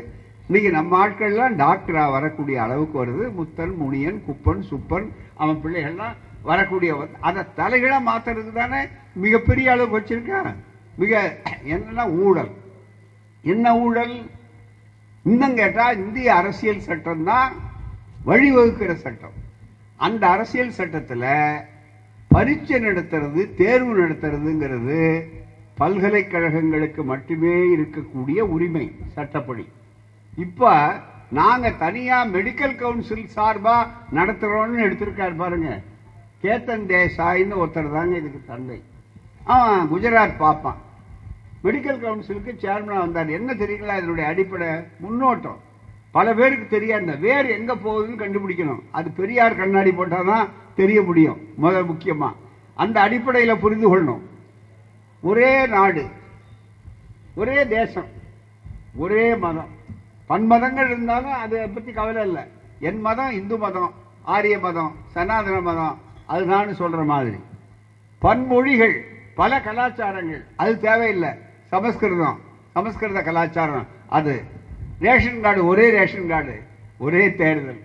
இன்னைக்கு நம்ம ஆட்கள்லாம் டாக்டரா வரக்கூடிய அளவுக்கு வருது. முத்தன் முனியன் குப்பன் சுப்பன் அவன் பிள்ளைகள்லாம் வரக்கூடிய அதை தலைகளை மாத்துறது தானே மிகப்பெரிய அளவுக்கு வச்சிருக்கான் மிக என்னன்னா ஊழல். என்ன ஊழல்? இன்னும் கேட்டால் இந்திய அரசியல் சட்டம் தான் வழிவகுக்கிற சட்டம். அந்த அரசியல் சட்டத்தில் பரீட்சை நடத்துறது தேர்வு நடத்துறதுங்கிறது பல்கலைக்கழகங்களுக்கு மட்டுமே இருக்கக்கூடிய உரிமை சட்டப்படி. இப்போ நாங்கள் தனியாக மெடிக்கல் கவுன்சில் சார்பாக நடத்துகிறோன்னு எடுத்திருக்காரு பாருங்க. கேத்தன் தேசாயின்னு ஒருத்தர் தாங்க இதுக்கு தந்தை. அவன் குஜராத் பார்ப்பான் மெடிக்கல் கவுன்சிலுக்கு சேர்மனாக வந்தார். என்ன தெரியுங்களா இதனுடைய அடிப்படை? முன்னோட்டம். பல பேருக்கு தெரியாது. வேர் எங்கே போகுதுன்னு கண்டுபிடிக்கணும். அது பெரியார் கண்ணாடி போட்டால் தான் தெரிய முடியும் முதல் முக்கியமாக அந்த அடிப்படையில் புரிந்து கொள்ளணும். ஒரே நாடு ஒரே தேசம் ஒரே மதம். பன்மதங்கள் இருந்தாலும் அதை பற்றி கவலை இல்லை. என் மதம் இந்து மதம் ஆரிய மதம் சனாதன மதம் அது நான் சொல்கிற மாதிரி. பன்மொழிகள் பல கலாச்சாரங்கள் அது தேவையில்லை. சமஸ்கிருதம் சமஸ்கிருத கலாச்சாரம் அது. ரேஷன் கார்டு ஒரே ரேஷன் கார்டு ஒரே தேர்தல்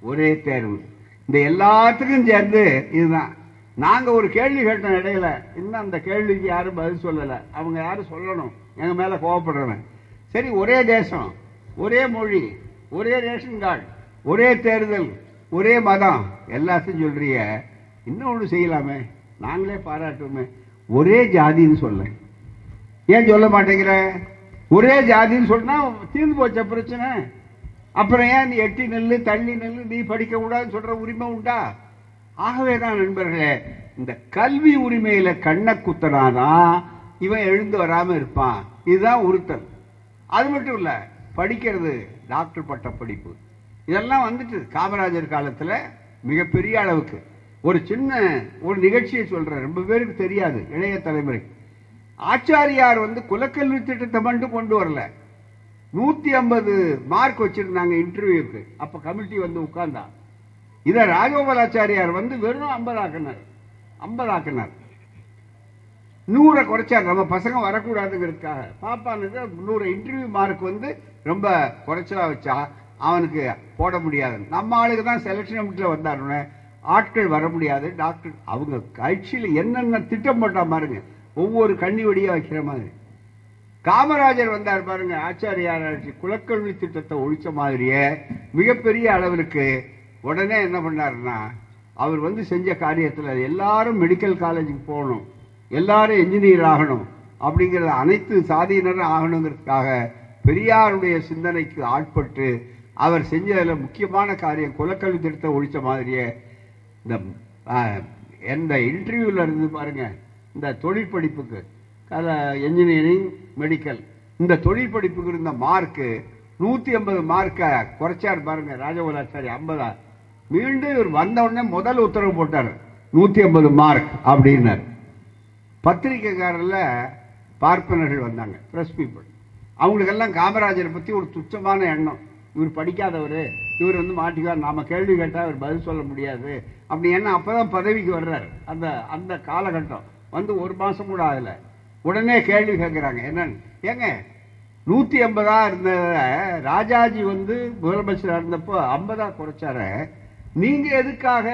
ஒரே தேர்வு. இந்த எல்லாத்துக்கும் சேர்ந்து இதுதான். நாங்கள் ஒரு கேள்வி கேட்டோம் இடையில இன்னும் அந்த கேள்விக்கு யாரும் பதில் சொல்லலை. அவங்க யாரும் சொல்லணும். எங்கள் மேலே கோவப்படுறவன். சரி ஒரே தேசம். ஒரே மொழி ஒரே ரேஷன் கார்டு ஒரே தேர்தல் ஒரே மதம் எல்லாத்தையும் சொல்கிறிய இன்னும் ஒன்று செய்யலாமே? நாங்களே பாராட்டுவோமே. ஒரே ஜாதின்னு சொல்ல. ஏன் சொல்ல மாட்டேங்கிற? ஒரே ஜாதின்னு சொன்னால் தீர்ந்து போச்ச பிரச்சனை? அப்புறம் ஏன் நீ எட்டி நெல்லு தள்ளி நெல்லு நீ படிக்க கூடாதுன்னு உரிமை உண்டா? ஆகவே தான் நண்பர்களே இந்த கல்வி உரிமையில் கண்ணை குத்தனாதான் இவன் எழுந்து வராமல் இருப்பான். இதுதான் உறுத்தல். அது மட்டும் இல்லை படிக்கிறது டாக்டர் பட்ட படிப்பு. இதெல்லாம் வந்துட்டு காமராஜர் காலத்தில் மிகப்பெரிய அளவுக்கு. ஒரு சின்ன ஒரு நிகழ்ச்சியை சொல்கிறேன் ரொம்ப பேருக்கு தெரியாது இளைய தலைமுறை. ஆச்சாரியார் வந்து குலக்கல்வி திட்டத்தை மட்டும் கொண்டு வரல. நூற்றி ஐம்பது மார்க் வச்சிருந்தாங்க இன்டர்வியூக்கு. அப்போ கமிட்டி வந்து உட்கார்ந்தான் இதை ராஜகோபாலாச்சாரியார் வந்து வெறும் ஐம்பது ஆக்கினார் ஐம்பது ஆக்கினார் நூறை குறைச்சார் நம்ம பசங்க வரக்கூடாதுங்கிறதுக்காக. பாப்பானுக்கு நூறு இன்டர்வியூ மார்க் வந்து ரொம்ப குறைச்சலா வச்சா அவனுக்கு போட முடியாது. நம்ம ஆளுக்கு தான் செலெக்ஷன் கமிட்டியில் வந்தாருன்னு ஆட்கள் வர முடியாது. டாக்டர் அவங்க கட்சியில் என்னென்ன திட்டம் போட்டா பாருங்க. ஒவ்வொரு கண்ணி வழியாக வைக்கிற மாதிரி. காமராஜர் வந்தார் பாருங்க. ஆச்சாரியார் குலக்கல்வி திட்டத்தை ஒழிச்ச மாதிரியே மிகப்பெரிய அளவிற்கு உடனே என்ன பண்ணாருன்னா அவர் வந்து செஞ்ச காரியத்தில் எல்லாரும் மெடிக்கல் காலேஜுக்கு போகணும். எல்லாரும் என்ஜினியர் ஆகணும். அப்படிங்கிறது அனைத்து சாதியினரும் ஆகணுங்கிறதுக்காக பெரியாருடைய சிந்தனைக்கு ஆட்பட்டு அவர் செஞ்சதில் முக்கியமான காரியம் குலக்கல்வி திட்டத்தை ஒழித்த மாதிரியே இந்த எந்த இன்டர்வியூவில் இருந்து பாருங்கள் இந்த தொழில் படிப்புக்கு என்ஜினியரிங் மெடிக்கல் இந்த தொழில் படிப்புக்கு இருந்த மார்க்கு நூற்றி ஐம்பது மார்க்கை குறைச்சார் பாருங்க ராஜகோலாச்சாரி ஐம்பதா. மீண்டும் இவர் வந்த உடனே முதல் உத்தரவு போட்டார் நூற்றி ஐம்பது மார்க் அப்படின்னார். பத்திரிக்கைக்காரர்ல பார்ப்பனர்கள் வந்தாங்க ப்ரெஸ் பீப்புள் அவங்களுக்கெல்லாம் காமராஜரை பற்றி ஒரு துச்சமான எண்ணம். இவர் படிக்காதவர் இவர் வந்து மாட்டிக்குவார் நாம கேள்வி கேட்டால் அவர் பதில் சொல்ல முடியாது. அப்படி ஏன்னா அப்பதான் பதவிக்கு வர்றார். அந்த அந்த காலகட்டம் வந்து ஒரு மாதம் கூட ஆகலை. உடனே கேள்வி கேட்குறாங்க என்னன்னு? ஏங்க நூற்றி ஐம்பதாக இருந்த ராஜாஜி வந்து முதலமைச்சராக இருந்தப்போ ஐம்பதா குறைச்சார. நீங்கள் எதுக்காக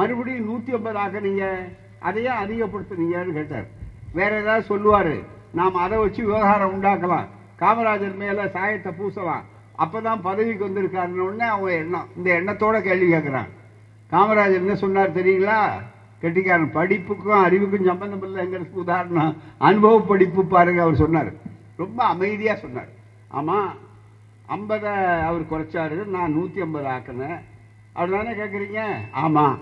மறுபடியும் நூற்றி ஐம்பதாக நீங்கள் அதையே அதிகப்படுத்தினீங்கன்னு கேட்டார். வேற ஏதாவது சொல்லுவார் நாம் அதை வச்சு விவகாரம் உண்டாக்கலாம். காமராஜர் மேலே சாயத்தை பூசலாம். அப்போ தான் பதவிக்கு வந்திருக்காருன்னு உடனே அவங்க எண்ணம் இந்த எண்ணத்தோட கேள்வி கேட்குறான் காமராஜர் என்ன சொன்னார் தெரியுங்களா? கெட்டிக்காரன் படிப்புக்கும் அறிவுக்கும் சம்பந்தம் இல்லைங்கிறதுக்கு உதாரணம். அனுபவ படிப்பு பாருங்க அவர் சொன்னார். ரொம்ப அமைதியாக சொன்னார். ஆமாம் ஐம்பதை அவர் குறைச்சாரு நான் நூற்றி ஐம்பது ஆக்கினேன். அவர் தானே கேட்குறீங்க ஆமாம்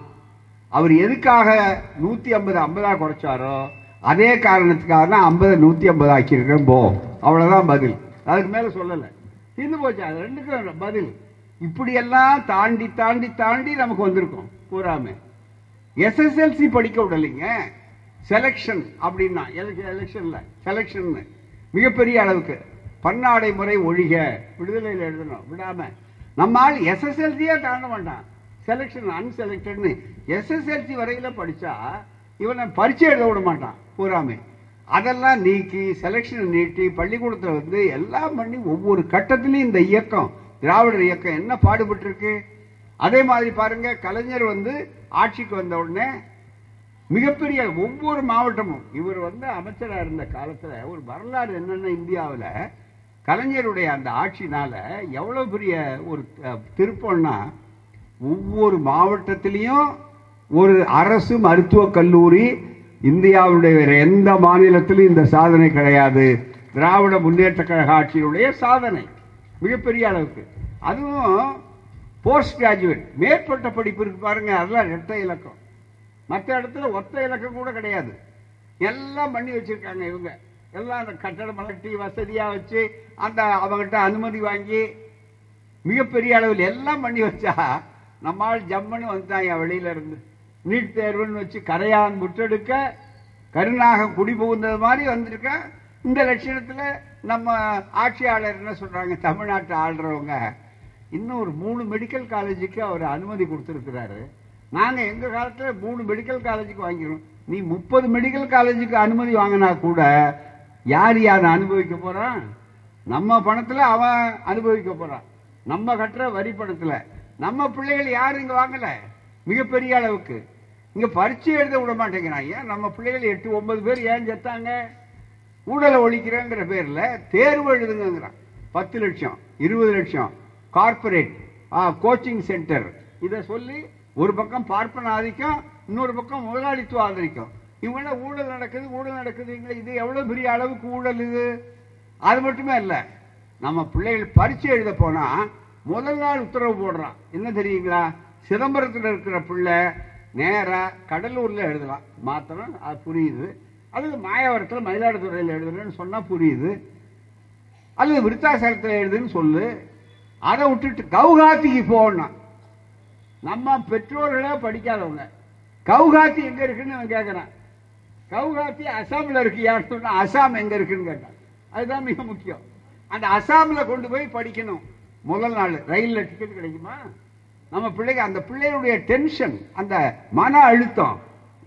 அவர் எதுக்காக நூற்றி ஐம்பது ஐம்பதா குறைச்சாரோ அதே காரணத்துக்காக தான் ஐம்பது நூற்றி ஐம்பது ஆக்கியிருக்கேன் போ. அவ்வளோதான் பதில். அதுக்கு மேலே சொல்லலை. தீர்ந்து போச்சு. அது ரெண்டுக்கும் பதில். இப்படியெல்லாம் தாண்டி தாண்டி தாண்டி நமக்கு வந்திருக்கோம். பூராமே எஸ்எஸ்எல்சி படிக்க விடலைங்க. செலெக்ஷன் அப்படின்னா எலெக்ஷனில் செலெக்ஷன் மிகப்பெரிய அளவுக்கு. பன்னாடை முறை ஒழிக. விடுதலையில் எழுதணும். விடாமல் நம்மால் எஸ்எஸ்எல்சியே தாண்ட மாட்டான். செலெக்ஷன் அன்செலக்டட்னு எஸ்எஸ்எல்சி வரையில் படித்தா இவனை பரீட்சை எழுத விட மாட்டான் பூராமே. அதெல்லாம் நீக்கி செலெக்ஷனை நீட்டி பள்ளிக்கூடத்தில் வந்து எல்லாம் பண்ணி ஒவ்வொரு கட்டத்திலையும் இந்த இயக்கம் திராவிடர் இயக்கம் என்ன பாடுபட்டுருக்கு? அதே மாதிரி பாருங்க கலைஞர் வந்து ஆட்சிக்கு வந்த உடனே மிகப்பெரிய ஒவ்வொரு மாவட்டமும் இவர் வந்து அமைச்சராக இருந்த காலத்தில் ஒரு வரலாறு என்னென்ன இந்தியாவில் கலைஞருடைய அந்த ஆட்சினால எவ்வளோ பெரிய ஒரு திருப்பம்னா ஒவ்வொரு மாவட்டத்திலையும் ஒரு அரசு மருத்துவக் கல்லூரி இந்தியாவுடைய வேறு எந்த மாநிலத்திலும் இந்த சாதனை கிடையாது. திராவிட முன்னேற்ற கழக ஆட்சியினுடைய சாதனை மிகப்பெரிய அளவுக்கு. அதுவும் போஸ்ட் கிராஜுவேட் மேற்பட்ட படிப்பு இருக்கு பாருங்க அதெல்லாம் இரட்டை இலக்கம். மற்ற இடத்துல ஒத்த இலக்கம் கூட கிடையாது. எல்லாம் பண்ணி வச்சிருக்காங்க இவங்க. எல்லாம் அந்த கட்டடம் மலட்டி வசதியாக வச்சு அந்த அவங்ககிட்ட அனுமதி வாங்கி மிகப்பெரிய அளவில் எல்லாம் பண்ணி வச்சா நம்மால் ஜம்முன்னு வந்துட்டாங்க வெளியில இருந்து நீட் தேர்வுன்னு வச்சு கரையான் முற்றெடுக்க கருணாக குடி புகுந்தது மாதிரி வந்திருக்க. இந்த லட்சணத்துல நம்ம ஆட்சியாளர் என்ன சொல்றாங்க? தமிழ்நாட்டை ஆள்றவங்க. இன்னும் ஒரு மூணு மெடிக்கல் காலேஜுக்கு அவர் அனுமதி கொடுத்துருக்கிறாரு. நாங்கள் எங்கள் காலத்தில் மூணு மெடிக்கல் காலேஜுக்கு வாங்கிக்கிறோம். நீ முப்பது மெடிக்கல் காலேஜுக்கு அனுமதி வாங்கினா கூட யார் யார் அனுபவிக்க போகிறான் நம்ம பணத்தில் அவன் அனுபவிக்க போகிறான் நம்ம கட்டுற வரி பணத்தில். நம்ம பிள்ளைகள் யாரும் இங்கே வாங்கலை. மிகப்பெரிய அளவுக்கு. இங்கே பரீட்சை எழுத விட மாட்டேங்கிறான். ஏன்? நம்ம பிள்ளைகள் எட்டு ஒன்பது பேர் ஏன் செத்தாங்க? ஊழலை ஒழிக்கிறேங்கிற பேரில் தேர்வு எழுதுங்கிறான் பத்து லட்சம் இருபது லட்சம் கார்பரேட் கோச்சிங் சென்டர் இதை சொல்லி ஒரு பக்கம் பார்ப்பன ஆதிக்கம் இன்னொரு பக்கம் முதலாளித்துவ ஆதரிக்கும். இவங்கள ஊழல் நடக்குது ஊழல் நடக்குதுங்களே இது எவ்வளோ பெரிய அளவுக்கு ஊழல் இது? அது மட்டுமே இல்லை நம்ம பிள்ளைகள் பரீட்சை எழுத போனால் முதல் நாள் உத்தரவு போடுறான். என்ன தெரியுங்களா? சிதம்பரத்தில் இருக்கிற பிள்ளை நேராக கடலூரில் எழுதலாம் மாத்திரம் அது புரியுது. அல்லது மாயாவரத்தில் மயிலாடுதுறையில் எழுதுறேன்னு சொன்னால் புரியுது. அல்லது விருத்தாசலத்தில் எழுதுன்னு சொல்லு. அதை விட்டுட்டு கவுகாத்திக்கு போகணும் நம்ம பெற்றோர்களே படிக்காதவங்க. கவுகாத்தி எங்கே இருக்குன்னு அவன் கேட்கறான் கவுகாத்தி அசாம்ல இருக்கியான்னு சொன்னால் அசாம் எங்கே இருக்குன்னு கேட்டான். அதுதான் மிக முக்கியம். அந்த அசாமில் கொண்டு போய் படிக்கணும். முதல் நாள் ரயில்ல டிக்கெட் கிடைக்குமா? நம்ம பிள்ளைங்க அந்த பிள்ளைகளுடைய டென்ஷன் அந்த மன அழுத்தம்.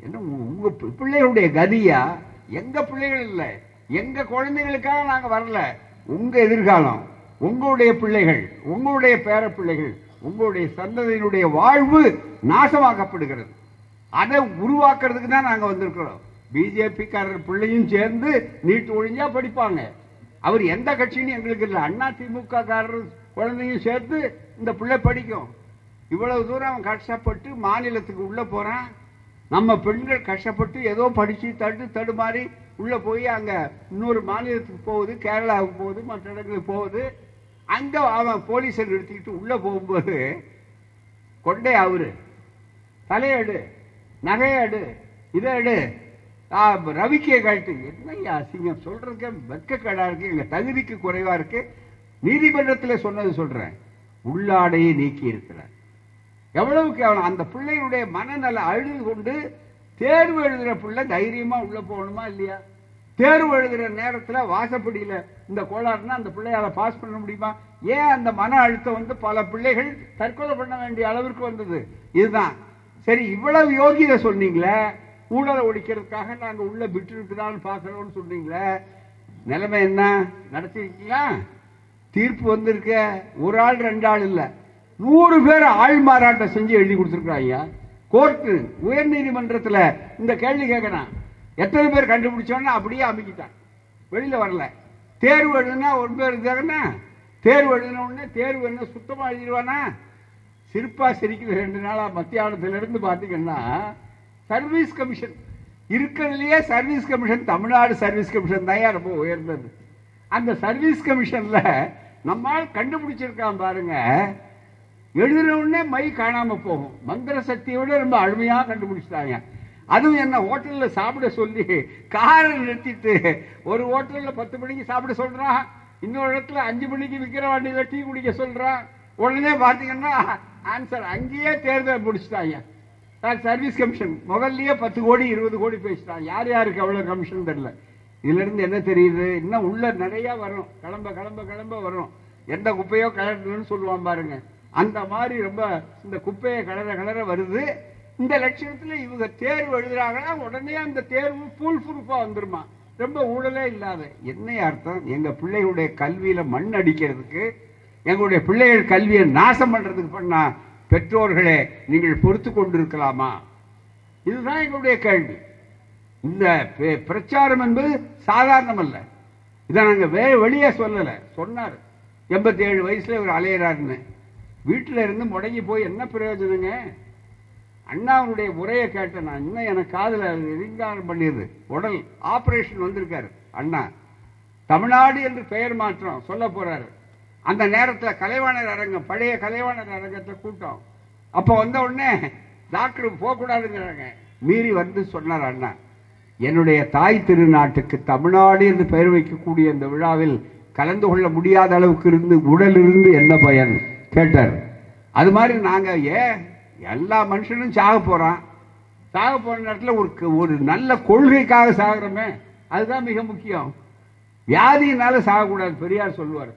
என்ன உங்க பிள்ளைகளுடைய கதியா? எங்க பிள்ளைகள் இல்லை. எங்க குழந்தைகளுக்காக நாங்க வரல. உங்க எதிர்காலம் உங்களுடைய பிள்ளைகள் உங்களுடைய பேர பிள்ளைகள் உங்களுடைய சந்ததியினுடைய வாழ்வு நாசமாக்கப்படுகிறது. அதை உருவாக்குறதுக்கு தான் நாங்க வந்திருக்கிறோம். பிஜேபிக்காரர் பிள்ளையும் சேர்ந்து நீட்டு ஒழிஞ்சா படிப்பாங்க. அவர் எந்த கட்சின்னு எங்களுக்கு இல்லை. அண்ணா திமுக காரர் குழந்தையும் சேர்த்து இந்த பிள்ளை படிக்கும். இவ்வளவு தூரம் அவன் கஷ்டப்பட்டு மாநிலத்துக்கு உள்ளே போகிறான் நம்ம பெண்கள் கஷ்டப்பட்டு ஏதோ படித்து தட்டு தடுமாறி உள்ளே போய் அங்கே இன்னொரு மாநிலத்துக்கு போகுது கேரளாவுக்கு போகுது மற்ற இடங்களுக்கு போகுது. அங்கே அவன் போலீஸை நிறுத்திக்கிட்டு உள்ளே போகும்போது கொண்டே அவரு தலையடு நகையடு இதை எடு ரவிக்கே கழட்டு. என்னய்யா அசிங்கம்? சொல்கிறதுக்கே வெக்கக்கடாக இருக்குது எங்கள் தகுதிக்கு குறைவாக இருக்குது நீதிமன்றத்தில் சொன்னது சொல்றேன். உள்ளாடையை நீக்கி இருக்கிறார். எவ்வளவுக்கு அவன் அந்த பிள்ளையுடைய மனநல அழுது கொண்டு தேர்வு எழுதுற பிள்ளை தைரியமா உள்ள போகணுமா இல்லையா? தேர்வு எழுதுற நேரத்தில் வாசப்படியில இந்த கோளாறுனா அந்த பிள்ளையால பாஸ் பண்ண முடியுமா? ஏன் அந்த மன அழுத்தம் வந்து பல பிள்ளைகள் தற்கொலை பண்ண வேண்டிய அளவிற்கு வந்தது? இதுதான். சரி இவ்வளவு யோகியதை சொன்னீங்களே ஊழலை ஒழிக்கிறதுக்காக நாங்கள் உள்ள விட்டு இருக்குதான்னு பாக்குறோம்னு சொன்னீங்களே நிலைமை என்ன? நடத்திருக்கீங்களா? தீர்ப்பு வந்திருக்க ஒரு ஆள் ரெண்டு ஆள் இல்லை. நூறு பேர் ஆள் மாறாட்டம் செஞ்சு எழுதி கொடுத்துருக்குறாங்க கோர்ட்டு உயர் நீதிமன்றத்தில் இந்த கேள்வி கேட்கறான் எத்தனை பேர் கண்டுபிடிச்சோன்னா அப்படியே அமைக்கிட்டான். வெளியில் வரல. தேர்வு எழுதுனா ஒரு பேர் இருந்தாங்கன்னா தேர்வு எழுதின உடனே தேர்வு என்ன சுத்தமாக எழுதிடுவானா? சிரிப்பாக சிரிக்குது. ரெண்டு நாளாக மத்தியானத்துல பார்த்தீங்கன்னா சர்வீஸ் கமிஷன். இருக்கிறதுலையே service commission Tamil Nadu service commission தான் ரொம்ப உயர்ந்தது. அந்த சர்வீஸ் கமிஷன்ல நம்மால் கண்டுபிடிச்சிருக்கான் பாருங்க. எழுதின உடனே மை காணாம போகும். மந்திர சக்தியோட ரொம்ப அழுமையா கண்டுபிடிச்சிட்டாங்க. அதுவும் என்ன ஹோட்டல்ல சாப்பிட சொல்லி காரை நிறுத்திட்டு ஒரு ஹோட்டல்ல பத்து மணிக்கு சாப்பிட சொல்றான் இன்னொரு இடத்துல அஞ்சு மணிக்கு விற்கிற வண்டியில டீ குடிக்க சொல்றான் உடனே பாத்தீங்கன்னா ஆன்சர் அங்கேயே தேர்தல் முடிச்சிட்டாங்க. Service commission. முதல்லயே பத்து கோடி இருபது கோடி பேசிட்டான் யார் யாருக்கு அவ்வளவு கமிஷன் தெரியல. இதுல இருந்து என்ன தெரியுது? இன்னும் உள்ள நிறைய வரும். கிளம்ப கிளம்ப கிளம்ப வரும். எந்த குப்பையோ கலரணும்னு சொல்லுவான் பாருங்க. அந்த மாதிரி ரொம்ப இந்த குப்பையை கலர கலர வருது. இந்த லட்சணத்துல இவங்க தேர்வு எழுதுறாங்கன்னா உடனே அந்த தேர்வு ஃபுல் ப்ரூஃபா வந்துருமா? ரொம்ப ஊழலே இல்லாத. என்ன அர்த்தம்? எங்க பிள்ளைகளுடைய கல்வியில மண் அடிக்கிறதுக்கு எங்களுடைய பிள்ளைகள் கல்வியை நாசம் பண்றதுக்கு பண்ணா பெற்றோர்களே நீங்கள் பொறுத்து கொண்டிருக்கலாமா? இதுதான் எங்களுடைய கேள்வி. இந்த பெ- பிரச்சாரம் என்பது சாதாரணம் அல்ல இதை நாங்கள் வே வெளியே சொல்லலை. சொன்னார். எண்பத்தி ஏழு வயசில் இவர் அலையிறாருன்னு. வீட்டில் இருந்து முடங்கி போய் என்ன பிரயோஜனங்க? அண்ணாவுடைய உரையை கேட்டேன் நான். இன்னும் எனக்கு காதில் ரிங்காரம் பண்ணிடுது. உடல் ஆப்ரேஷன் வந்திருக்காரு அண்ணா. தமிழ்நாடு என்று பெயர் மாற்றம் சொல்ல போறாரு. அந்த நேரத்தில் கலைவாணர் அரங்கம் பழைய கலைவாணர் அரங்கத்தை கூட்டம். அப்போ வந்த உடனே டாக்டர் போகக்கூடாதுங்கிறாங்க. மீறி வந்து சொன்னார் அண்ணா. என்னுடைய தாய் திருநாட்டுக்கு தமிழ்நாடு என்று பெயர் வைக்கக்கூடிய இந்த விழாவில் கலந்து கொள்ள முடியாத அளவுக்கு இருந்து உடல் இருந்து என்ன பயன்? கேட்டார். அது மாதிரி நாங்கள் ஏன் எல்லா மனுஷனும் சாக போகிறான் சாக போன நேரத்தில் ஒரு ஒரு நல்ல கொள்கைக்காக சாகிறோமே அதுதான் மிக முக்கியம். வியாதியினால சாகக்கூடாது பெரியார் சொல்லுவார்.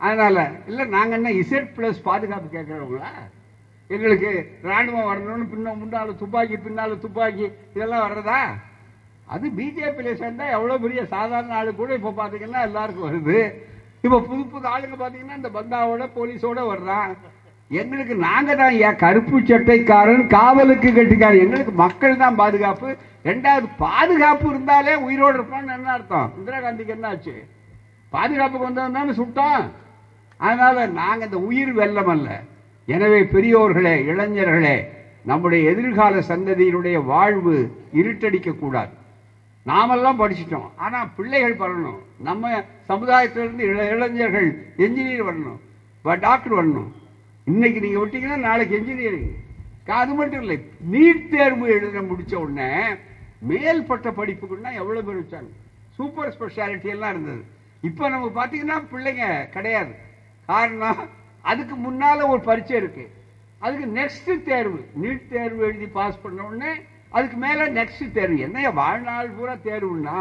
அதனால் இல்லை நாங்கள் என்ன இசட் ப்ளஸ் பாதுகாப்பு கேட்குறவங்களா? எங்களுக்கு ராணுவம் வரணும்னு பின்ன முன்னால் துப்பாக்கி பின்னால் துப்பாக்கி இதெல்லாம் வர்றதா? அது பிஜேபியில் சேர்ந்தால் எவ்வளோ பெரிய சாதாரண ஆளு கூட இப்போ பார்த்தீங்கன்னா எல்லாருக்கும் வருது. இப்போ புது புது ஆளுங்க பார்த்தீங்கன்னா இந்த பந்தாவோட போலீஸோட வர்றான். எங்களுக்கு நாங்கள் தான் ஏன் கருப்பு சட்டைக்காரன் காவலுக்கு கட்டிக்காரன். எங்களுக்கு மக்கள் தான் பாதுகாப்பு. ரெண்டாவது பாதுகாப்பு இருந்தாலே உயிரோடு இருப்பான்னு என்ன அர்த்தம்? இந்திரா காந்திக்கு என்ன ஆச்சு? பாதுகாப்புக்கு வந்தவன் தானே அதனால் அதனால இந்த உயிர் வெல்லம் அல்ல. எனவே பெரியோர்களே இளைஞர்களே நம்முடைய எதிர்கால சந்ததியினுடைய வாழ்வு இருட்டடிக்கக்கூடாது நாமெல்லாம் படிச்சிட்டோம். ஆனால் பிள்ளைகள் வரணும். நம்ம சமுதாயத்திலிருந்து இள- இளைஞர்கள் என்ஜினியர் வரணும். டாக்டர் வரணும். இன்னைக்கு நீங்கள் விட்டீங்கன்னா நாளைக்கு என்ஜினியரிங் அது மட்டும் இல்லை நீட் தேர்வு எழுத முடிச்ச உடனே மேல்பட்ட படிப்புக்குன்னா எவ்வளோ பேர் வச்சாங்க? சூப்பர் ஸ்பெஷாலிட்டி எல்லாம் இருந்தது. இப்போ நம்ம பார்த்தீங்கன்னா பிள்ளைங்க கிடையாது. காரணம் அதுக்கு முன்னால் ஒரு பரீட்சை இருக்குது அதுக்கு நெக்ஸ்ட் தேர்வு. நீட் தேர்வு எழுதி பாஸ் பண்ண உடனே அதுக்கு மேலே நெக்ஸ்ட் தேர்வு. என்னைய வாழ்நாள் பூரா தேர்வுன்னா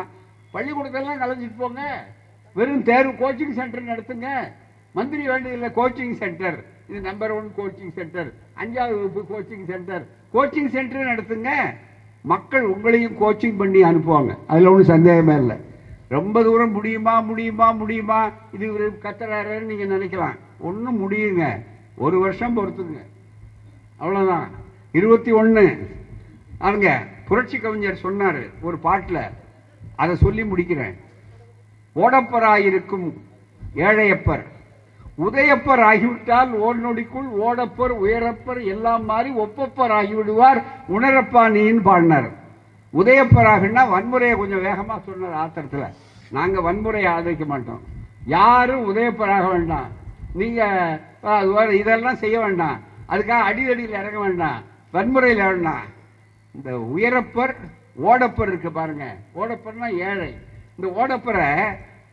பள்ளிக்கூடத்தெல்லாம் கலைஞ்சிட்டு போங்க. வெறும் தேர்வு கோச்சிங் சென்டர் நடத்துங்க மந்திரி வேண்டியதில்லை கோச்சிங் சென்டர் இது நம்பர் ஒன் கோச்சிங் சென்டர் அஞ்சாவது வகுப்பு கோச்சிங் சென்டர் கோச்சிங் சென்டர் நடத்துங்க மக்கள் உங்களையும் கோச்சிங் பண்ணி அனுப்புவாங்க. அதில் ஒன்றும் சந்தேகமே இல்லை. ரொம்ப தூரம் முடியுமா முடியுமா முடியுமா? இது ஒரு கத்துறாருன்னு நீங்கள் நினைக்கலாம். ஒன்றும் முடியுங்க. ஒரு வருஷம் பொறுத்துங்க. அவ்வளோதான் இருபத்தி ஒன்று அவங்க புரட்சி கவிஞர் சொன்னார் ஒரு பாட்டில். அதை சொல்லி முடிக்கிறேன். ஓடப்பராயிருக்கும் ஏழையப்பர். உதயப்பர் ஆகிவிட்டால் ஓர் நொடிக்குள் ஓடப்பர் உயரப்பர் எல்லாம் மாறி ஒப்பப்பர் ஆகிவிடுவார். உணரப்பா நீன்னு பாடினார் உதயப்பராகனா வன்முறையை கொஞ்சம் வேகமாக சொன்னார் ஆத்திரத்தில். நாங்கள் வன்முறையை ஆதரிக்க மாட்டோம். யாரும் உதயப்பராக வேண்டாம். நீங்கள் அது இதெல்லாம் செய்ய வேண்டாம். அதுக்காக அடிதடியில் இறங்க வேண்டாம். வன்முறையில் வேண்டாம் இந்த உயரப்பர் ஓடப்பர் இருக்கு பாருங்க. ஓடப்பர்னா ஏழை. இந்த ஓடப்பரை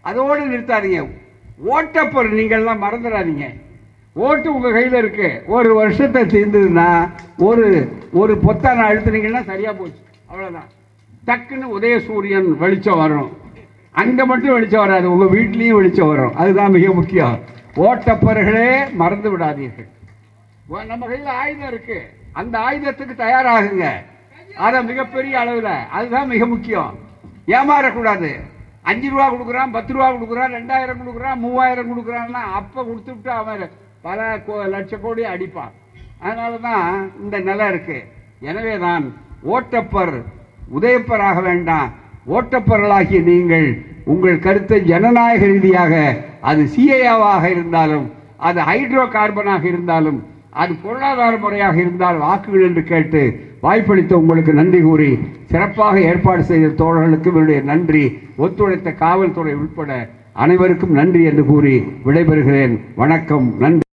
அதோடு நிறுத்தாதீங்க. ஓட்டப்பர் நீங்கள்லாம் மறந்துடாதீங்க. ஓட்டு உங்கள் கையில் இருக்கு. ஒரு வருஷத்தை சேர்ந்ததுன்னா ஒரு ஒரு பொத்தான அழுத்துனீங்கன்னா சரியாக போச்சு. அவ்வளோதான் டக்குன்னு உதயசூரியன் வெளிச்சம் வரும் அங்கே மட்டும் வெளிச்சம் வராது. உங்கள் வீட்லேயும் வெளிச்சம் வரும். அதுதான் மிக முக்கியம். ஓட்டப்பர்களே மறந்து விடாதீர்கள் நம்ம கையில் ஆயுதம் இருக்கு. அந்த ஆயுதத்துக்கு தயாராகுங்க. அத மிகப்பெரிய அளவுல. அதுதான் மிக முக்கியம். ஏமாறக்கூடாது. அஞ்சு ரூபா கொடுக்குறான் பத்து ரூபா கொடுக்குறான் ரெண்டாயிரம் கொடுக்குறான் மூவாயிரம் கொடுக்குறான்னா அப்ப கொடுத்துட்டு அவன் பல கோ- லட்ச கோடி அடிப்பான். அதனாலதான் இந்த நிலை இருக்கு. எனவே தான் ஓட்டப்பர் உதயப்பராக வேண்டாம். ஓட்டப்பர்களாகிய நீங்கள் உங்கள் கருத்தை ஜனநாயக ரீதியாக அது சிஏஆவாக இருந்தாலும் அது ஹைட்ரோ கார்பனாக இருந்தாலும் அது பொருளாதார முறையாக இருந்தால் வாக்குகள் என்று கேட்டு வாய்ப்பளித்த உங்களுக்கு நன்றி கூறி சிறப்பாக ஏற்பாடு செய்த தோழர்களுக்கும் என்னுடைய நன்றி. ஒத்துழைத்த காவல்துறை உட்பட அனைவருக்கும் நன்றி என்று கூறி விடைபெறுகிறேன். வணக்கம். நன்றி.